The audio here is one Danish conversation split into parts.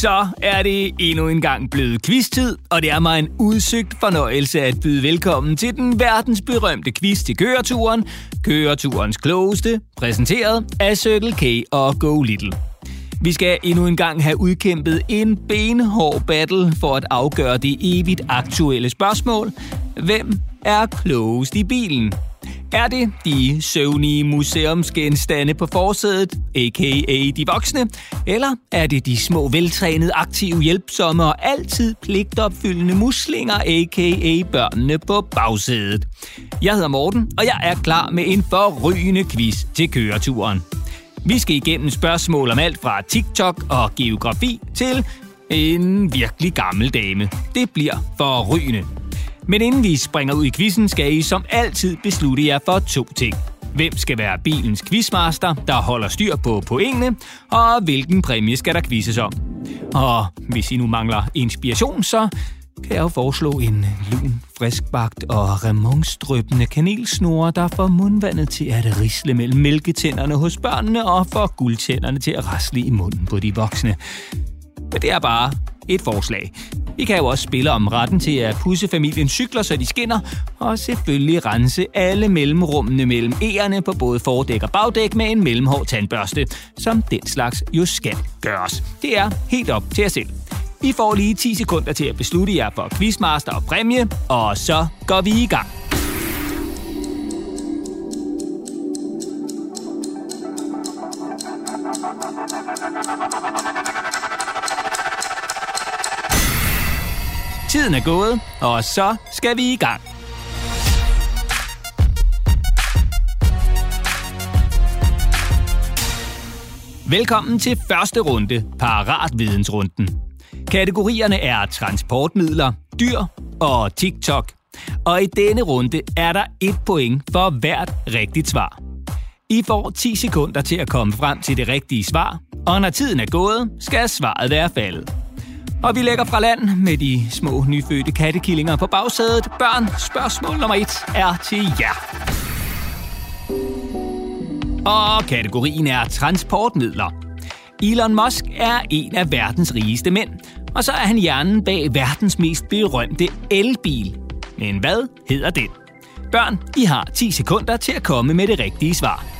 Så er det endnu en gang blevet quiztid, og det er mig en udsøgt fornøjelse at byde velkommen til den verdensberømte quiz til køreturen. Køreturens klogeste, præsenteret af Circle K og Go Little. Vi skal endnu en gang have udkæmpet en benhård battle for at afgøre det evigt aktuelle spørgsmål. Hvem er klogest i bilen? Er det de søvnige museumsgenstande på forsædet, a.k.a. de voksne? Eller er det de små, veltrænede, aktive, hjælpsomme og altid pligtopfyldende muslinger, a.k.a. børnene på bagsædet? Jeg hedder Morten, og jeg er klar med en forrygende quiz til køreturen. Vi skal igennem spørgsmål om alt fra TikTok og geografi til en virkelig gammel dame. Det bliver forrygende. Men inden vi springer ud i quizzen, skal I som altid beslutte jer for to ting. Hvem skal være bilens quizmaster, der holder styr på pointene, og hvilken præmie skal der quizzes om? Og hvis I nu mangler inspiration, så kan jeg jo foreslå en lun, friskbagt og remonstrøbende kanelsnore, der får mundvandet til at risle mellem mælketænderne hos børnene og får guldtænderne til at rasle i munden på de voksne. Men det er bare et forslag. Vi kan jo også spille om retten til at pusse familiens cykler, så de skinner, og selvfølgelig rense alle mellemrummene mellem ærerne på både fordæk og bagdæk med en mellemhård tandbørste, som den slags jo skal gøres. Det er helt op til jer selv. I får lige 10 sekunder til at beslutte jer for quizmaster og præmie, og så går vi i gang. Tiden er gået, og så skal vi i gang. Velkommen til første runde, Paratvidensrunden. Kategorierne er transportmidler, dyr og TikTok. Og i denne runde er der et point for hvert rigtigt svar. I får 10 sekunder til at komme frem til det rigtige svar, og når tiden er gået, skal svaret være faldet. Og vi lægger fra land med de små nyfødte kattekillinger på bagsædet. Børn, spørgsmål nummer et er til jer. Og kategorien er transportmidler. Elon Musk er en af verdens rigeste mænd, og så er han hjernen bag verdens mest berømte elbil. Men hvad hedder den? Børn, I har 10 sekunder til at komme med det rigtige svar.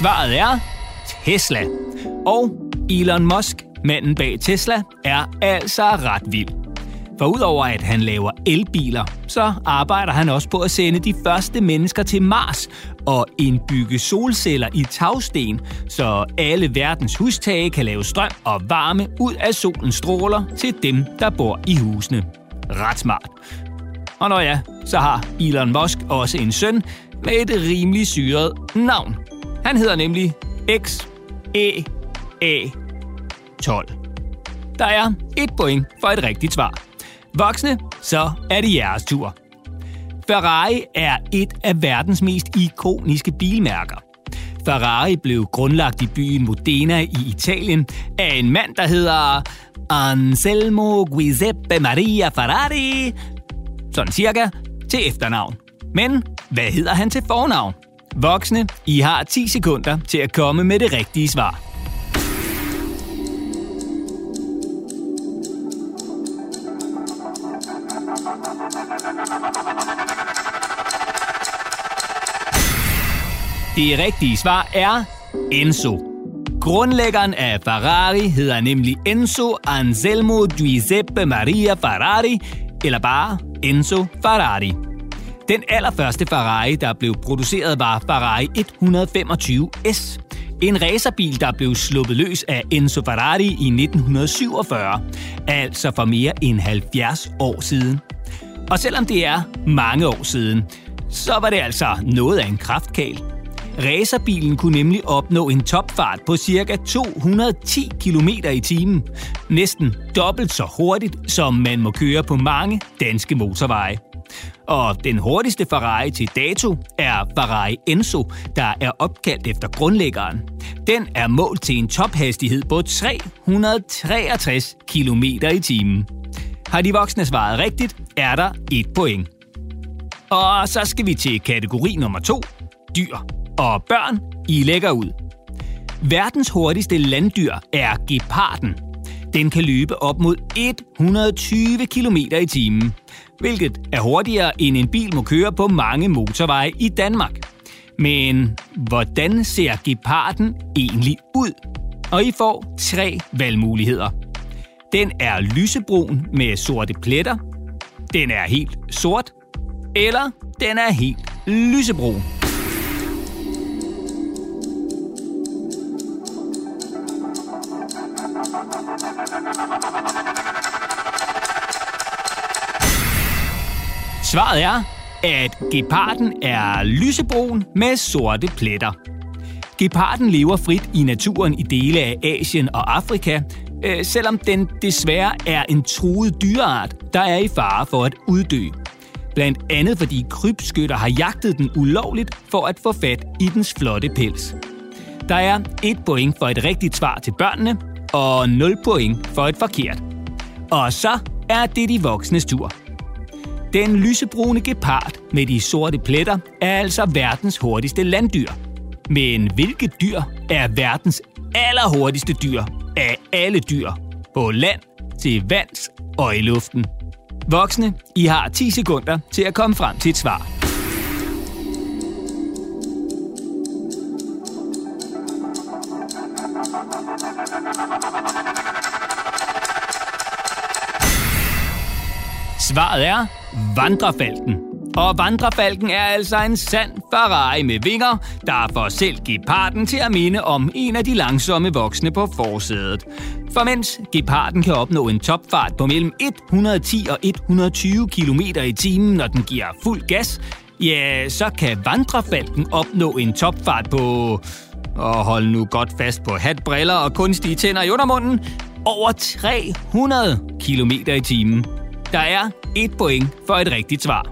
Svaret er Tesla. Og Elon Musk, manden bag Tesla, er altså ret vild. For udover at han laver elbiler, så arbejder han også på at sende de første mennesker til Mars og indbygge solceller i tagsten, så alle verdens hustage kan lave strøm og varme ud af solens stråler til dem, der bor i husene. Ret smart. Og når ja, så har Elon Musk også en søn med et rimelig syret navn. Han hedder nemlig X E A 12. Der er et point for et rigtigt svar. Voksne, så er det jeres tur. Ferrari er et af verdens mest ikoniske bilmærker. Ferrari blev grundlagt i byen Modena i Italien af en mand, der hedder Anselmo Giuseppe Maria Ferrari, sådan cirka, til efternavn. Men hvad hedder han til fornavn? Voksne, I har 10 sekunder til at komme med det rigtige svar. Det rigtige svar er Enzo. Grundlæggeren af Ferrari hedder nemlig Enzo Anselmo Giuseppe Maria Ferrari, eller bare Enzo Ferrari. Den allerførste Ferrari, der blev produceret, var Ferrari 125S. En racerbil, der blev sluppet løs af Enzo Ferrari i 1947, altså for mere end 70 år siden. Og selvom det er mange år siden, så var det altså noget af en kraftkal. Racerbilen kunne nemlig opnå en topfart på ca. 210 km i timen. Næsten dobbelt så hurtigt, som man må køre på mange danske motorveje. Og den hurtigste Ferrari til dato er Ferrari Enzo, der er opkaldt efter grundlæggeren. Den er målt til en tophastighed på 363 km i timen. Har de voksne svaret rigtigt, er der et point. Og så skal vi til kategori nummer to. Dyr. Og børn, I lægger ud. Verdens hurtigste landdyr er geparden. Den kan løbe op mod 120 km i timen, hvilket er hurtigere end en bil må køre på mange motorveje i Danmark. Men hvordan ser geparden egentlig ud? Og I får tre valgmuligheder. Den er lysebrun med sorte pletter, den er helt sort, eller den er helt lysebrun. Svaret er, at geparden er lysebrun med sorte pletter. Geparden lever frit i naturen i dele af Asien og Afrika, øh, selvom den desværre er en truet dyreart, der er i fare for at uddø. Blandt andet fordi krybskytter har jagtet den ulovligt for at få fat i dens flotte pels. Der er et point for et rigtigt svar til børnene, og 0 point for et forkert. Og så er det de voksnes tur. Den lysebrune gepard med de sorte pletter er altså verdens hurtigste landdyr. Men hvilket dyr er verdens allerhurtigste dyr af alle dyr? På land, til vands og i luften. Voksne, I har 10 sekunder til at komme frem til et svar. Svaret er vandrefalken. Og vandrefalken er altså en sand Ferrari med vinger, der får selv geparden til at minde om en af de langsomme voksne på forsædet. For mens geparden kan opnå en topfart på mellem 110 og 120 km i timen, når den giver fuld gas, ja, så kan vandrefalken opnå en topfart på... Og hold nu godt fast på hatbriller og kunstige tænder i undermunden. Over 300 km i timen. Der er et point for et rigtigt svar.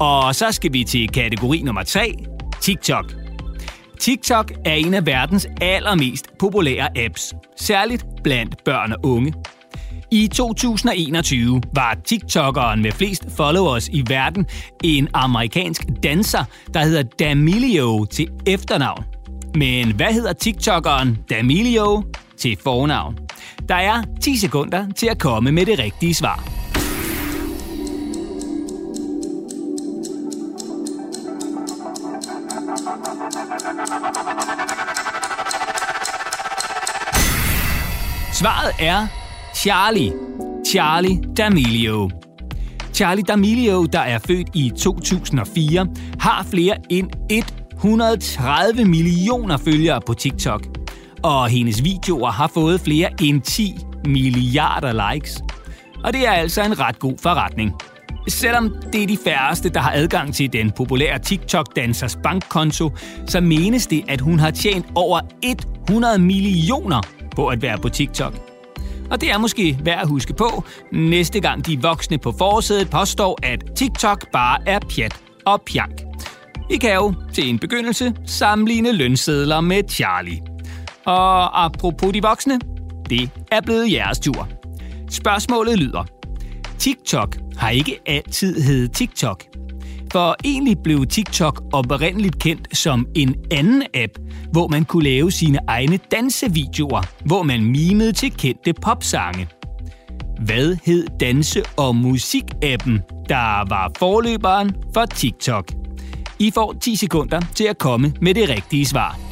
Og så skal vi til kategori nummer 3, TikTok. TikTok er en af verdens allermest populære apps, særligt blandt børn og unge. I 2021 var TikTokeren med flest followers i verden en amerikansk danser, der hedder Damilio til efternavn. Men hvad hedder TikTokeren Damilio til fornavn? Der er 10 sekunder til at komme med det rigtige svar. Svaret er Charlie. Charlie D'Amelio. Charlie D'Amelio, der er født i 2004, har flere end 130 millioner følgere på TikTok. Og hendes videoer har fået flere end 10 milliarder likes. Og det er altså en ret god forretning. Selvom det er de færreste, der har adgang til den populære TikTok-dansers bankkonto, så menes det, at hun har tjent over 100 millioner på at være på TikTok. Og det er måske værd at huske på, næste gang de voksne på forsædet påstår, at TikTok bare er pjat og pjank. I kan jo til en begyndelse sammenligne lønsedler med Charlie. Og apropos de voksne, det er blevet jeres tur. Spørgsmålet lyder. TikTok har ikke altid heddet TikTok. For egentlig blev TikTok oprindeligt kendt som en anden app, hvor man kunne lave sine egne dansevideoer, hvor man mimede til kendte popsange. Hvad hed danse- og musikappen, der var forløberen for TikTok? I får 10 sekunder til at komme med det rigtige svar.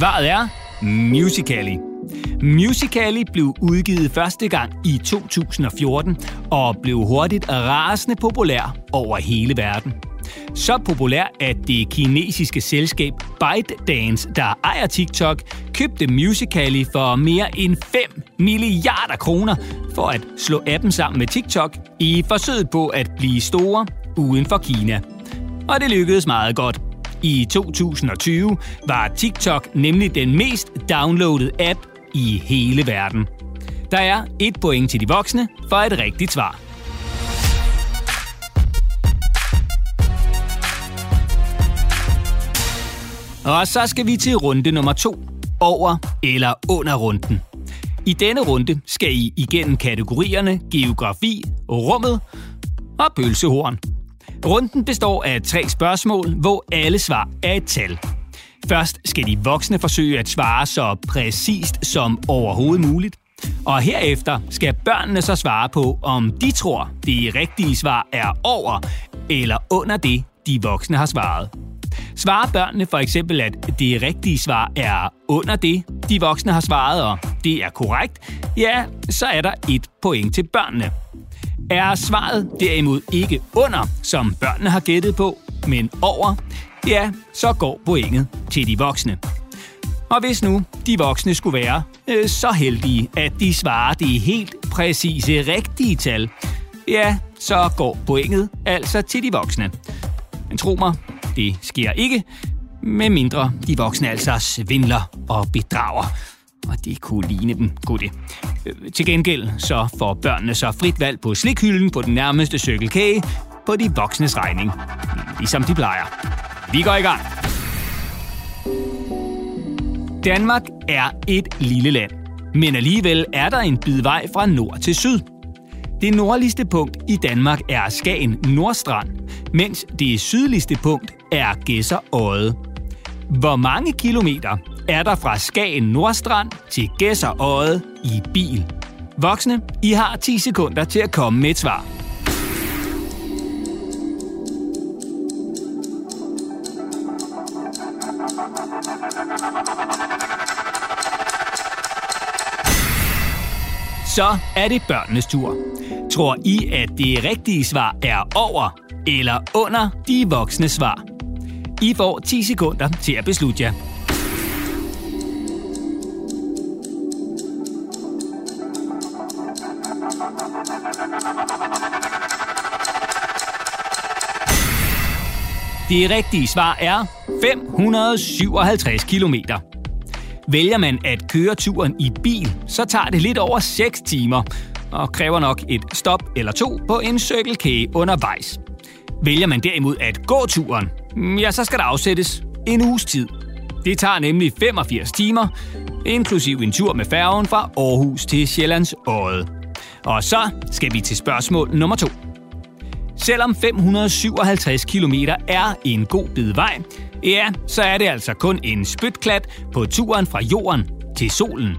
Svaret er Musical.ly. Musical.ly blev udgivet første gang i 2014 og blev hurtigt rasende populær over hele verden. Så populær, at det kinesiske selskab ByteDance, der ejer TikTok, købte Musical.ly for mere end 5 milliarder kroner for at slå appen sammen med TikTok i forsøget på at blive store uden for Kina. Og det lykkedes meget godt. I 2020 var TikTok nemlig den mest downloadede app i hele verden. Der er et point til de voksne for et rigtigt svar. Og så skal vi til runde nummer to. Over eller under runden. I denne runde skal I igennem kategorierne geografi, rummet og pølsehorn. Runden består af tre spørgsmål, hvor alle svar er et tal. Først skal de voksne forsøge at svare så præcist som overhovedet muligt. Og herefter skal børnene så svare på, om de tror, det rigtige svar er over eller under det, de voksne har svaret. Svarer børnene for eksempel, at det rigtige svar er under det, de voksne har svaret, og det er korrekt, ja, så er der et point til børnene. Er svaret derimod ikke under, som børnene har gættet på, men over, ja, så går pointet til de voksne. Og hvis nu de voksne skulle være øh, så heldige, at de svarer de helt præcise rigtige tal, ja, så går pointet altså til de voksne. Men tro mig, det sker ikke, medmindre de voksne altså svindler og bedrager. Og det kunne ligne dem, kunne det. Øh, til gengæld så får børnene så frit valg på slikhylden på den nærmeste cykelkage på de voksnes regning. Ligesom de plejer. Vi går i gang. Danmark er et lille land, men alligevel er der en bid vej fra nord til syd. Det nordligste punkt i Danmark er Skagen Nordstrand, mens det sydligste punkt er Gæsser Odde. Hvor mange kilometer er der fra Skagen Nordstrand til Gæsser Odde i bil? Voksne, I har 10 sekunder til at komme med et svar. Så er det børnenes tur. Tror I, at det rigtige svar er over eller under de voksne svar? I får 10 sekunder til at beslutte jer. Det rigtige svar er 557 km. Vælger man at køre turen i bil, så tager det lidt over 6 timer og kræver nok et stop eller to på en Circle K undervejs. Vælger man derimod at gå turen, mm, ja, så skal der afsættes en uges tid. Det tager nemlig 85 timer, inklusiv en tur med færgen fra Aarhus til Sjællands Odde. Og så skal vi til spørgsmål nummer to. Selvom 557 km er en god bid vej, ja, så er det altså kun en spytklat på turen fra jorden til solen.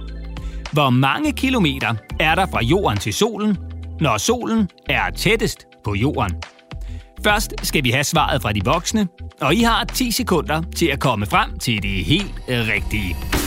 Hvor mange kilometer er der fra jorden til solen, når solen er tættest på jorden? Først skal vi have svaret fra de voksne, og I har 10 sekunder til at komme frem til det helt rigtige.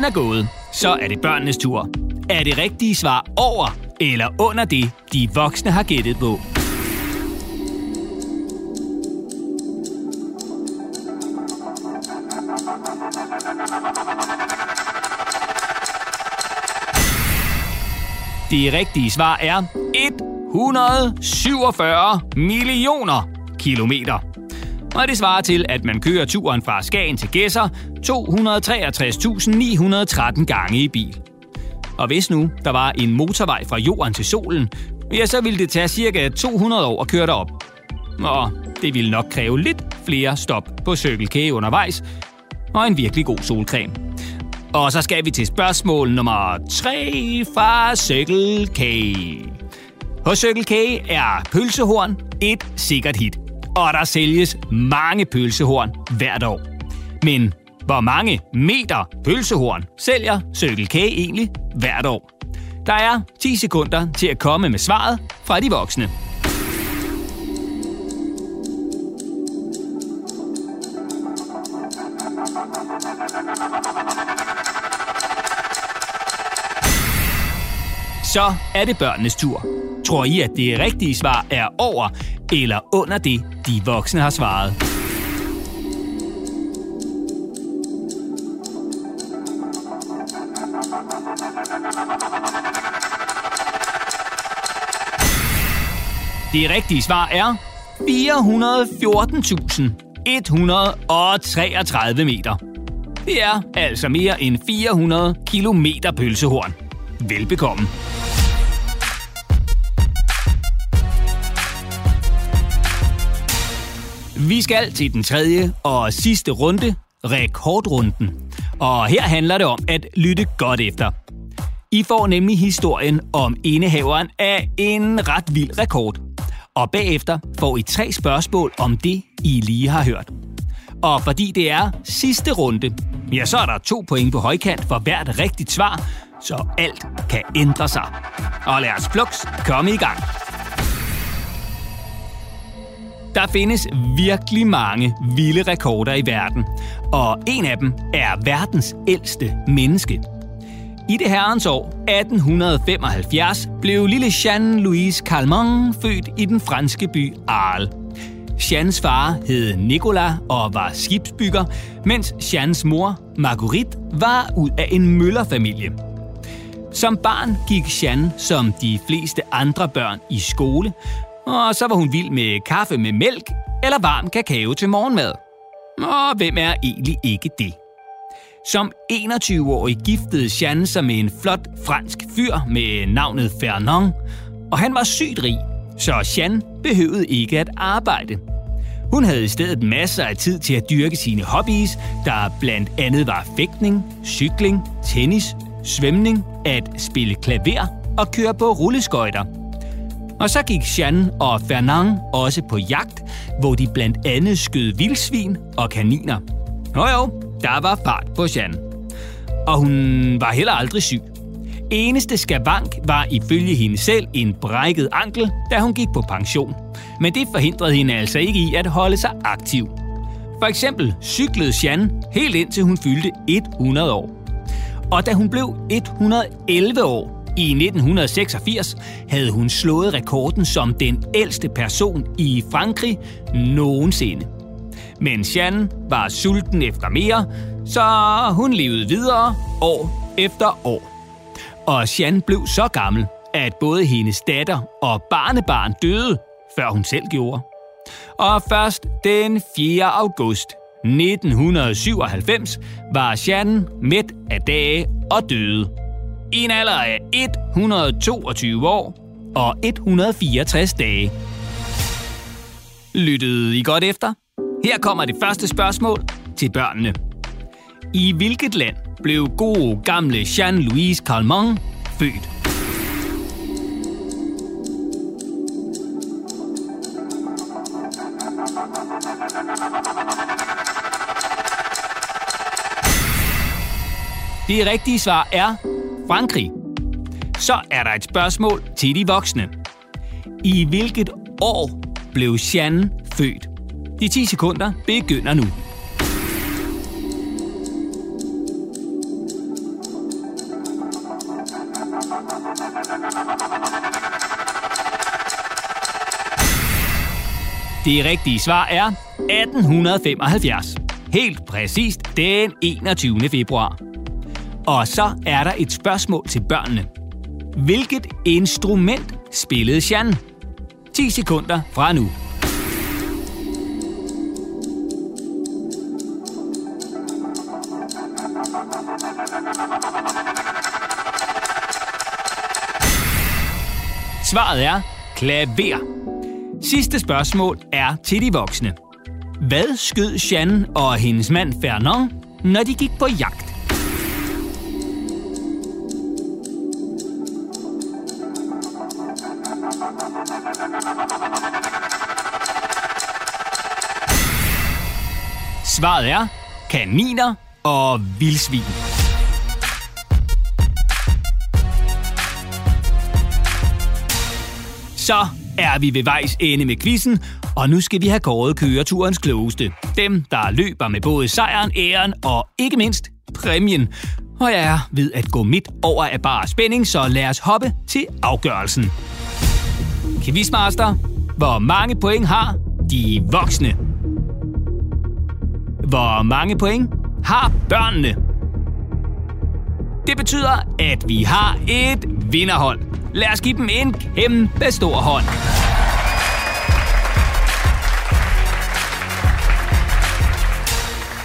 Tiden er gået, så er det børnenes tur. Er det rigtige svar over eller under det, de voksne har gættet på? Det rigtige svar er 147 millioner kilometer. Og det svarer til, at man kører turen fra Skagen til Gæsser 263.913 gange i bil. Og hvis nu der var en motorvej fra jorden til solen, ja, så ville det tage cirka 200 år at køre derop. Og det ville nok kræve lidt flere stop på Circle K undervejs, og en virkelig god solcreme. Og så skal vi til spørgsmål nummer 3 fra Circle K. Hos Circle K er pølsehorn et sikkert hit, og der sælges mange pølsehorn hvert år. Men hvor mange meter pølsehorn sælger Circle K egentlig hvert år? Der er 10 sekunder til at komme med svaret fra de voksne. Så er det børnenes tur. Tror I, at det rigtige svar er over eller under det, de voksne har svaret? Det rigtige svar er 414.133 meter. Det er altså mere end 400 kilometer pølsehorn. Velbekomme. Vi skal til den tredje og sidste runde, rekordrunden. Og her handler det om at lytte godt efter. I får nemlig historien om indehaveren af en ret vild rekord. Og bagefter får I tre spørgsmål om det, I lige har hørt. Og fordi det er sidste runde, ja, så er der to point på højkant for hvert rigtigt svar, så alt kan ændre sig. Og lad os flux komme i gang. Der findes virkelig mange vilde rekorder i verden, og en af dem er verdens ældste menneske. I det herrens år 1875 blev lille Jeanne-Louise Calmon født i den franske by Arles. Jeannes far hed Nicolas og var skibsbygger, mens Jeannes mor, Marguerite, var ud af en møllerfamilie. Som barn gik Jeanne, som de fleste andre børn, i skole, og så var hun vild med kaffe med mælk eller varm kakao til morgenmad. Og hvem er egentlig ikke det? Som 21-årig giftede Jeanne sig med en flot fransk fyr med navnet Fernand, og han var sygt rig, så Jeanne behøvede ikke at arbejde. Hun havde i stedet masser af tid til at dyrke sine hobbies, der blandt andet var fægtning, cykling, tennis, svømning, at spille klaver og køre på rulleskøjter – og så gik Jeanne og Fernand også på jagt, hvor de blandt andet skød vildsvin og kaniner. Nå jo, der var fart på Jeanne. Og hun var heller aldrig syg. Eneste skavank var ifølge hende selv en brækket ankel, da hun gik på pension. Men det forhindrede hende altså ikke i at holde sig aktiv. For eksempel cyklede Jeanne helt indtil hun fyldte 100 år. Og da hun blev 111 år, i 1986 havde hun slået rekorden som den ældste person i Frankrig nogensinde. Men Jeanne var sulten efter mere, så hun levede videre år efter år. Og Jeanne blev så gammel, at både hendes datter og barnebarn døde, før hun selv gjorde. Og først den 4. august 1997 var Jeanne midt af dage og døde i en alder af 122 år og 164 dage. Lyttede I godt efter? Her kommer det første spørgsmål til børnene. I hvilket land blev gode gamle Jean-Louis Calment født? Det rigtige svar er Frankrig. Så er der et spørgsmål til de voksne. I hvilket år blev Jeanne født? De 10 sekunder begynder nu. Det rigtige svar er 1875. Helt præcist den 21. februar. Og så er der et spørgsmål til børnene. Hvilket instrument spillede Jan? 10 sekunder fra nu. Svaret er klaver. Sidste spørgsmål er til de voksne. Hvad skød Jeanne og hendes mand Fernand, når de gik på jagt? Svaret er kaniner og vildsvin. Så er vi ved vejs ende med quizzen, og nu skal vi have kåret køreturens klogeste. Dem, der løber med både sejren, æren og ikke mindst præmien. Og jeg er ved at gå midt over af bare spænding, så lad os hoppe til afgørelsen. Quizmaster, hvor mange point har de voksne? Hvor mange point har børnene? Det betyder, at vi har et vinderhold. Lad os give dem en kæmpe stor hånd.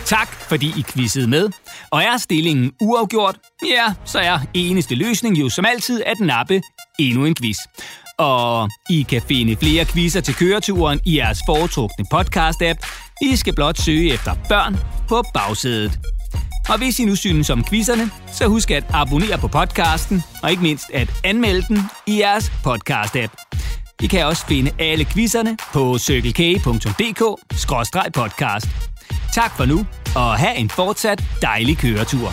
Tak, fordi I quizzede med. Og er stillingen uafgjort, ja, så er eneste løsning jo som altid at nappe endnu en quiz. Og I kan finde flere quizzer til køreturen i jeres foretrukne podcast-app. I skal blot søge efter børn på bagsædet. Og hvis I nu synes om quizzerne, så husk at abonnere på podcasten, og ikke mindst at anmelde den i jeres podcast-app. I kan også finde alle quizzerne på cykelkage.dk-podcast. Tak for nu, og have en fortsat dejlig køretur.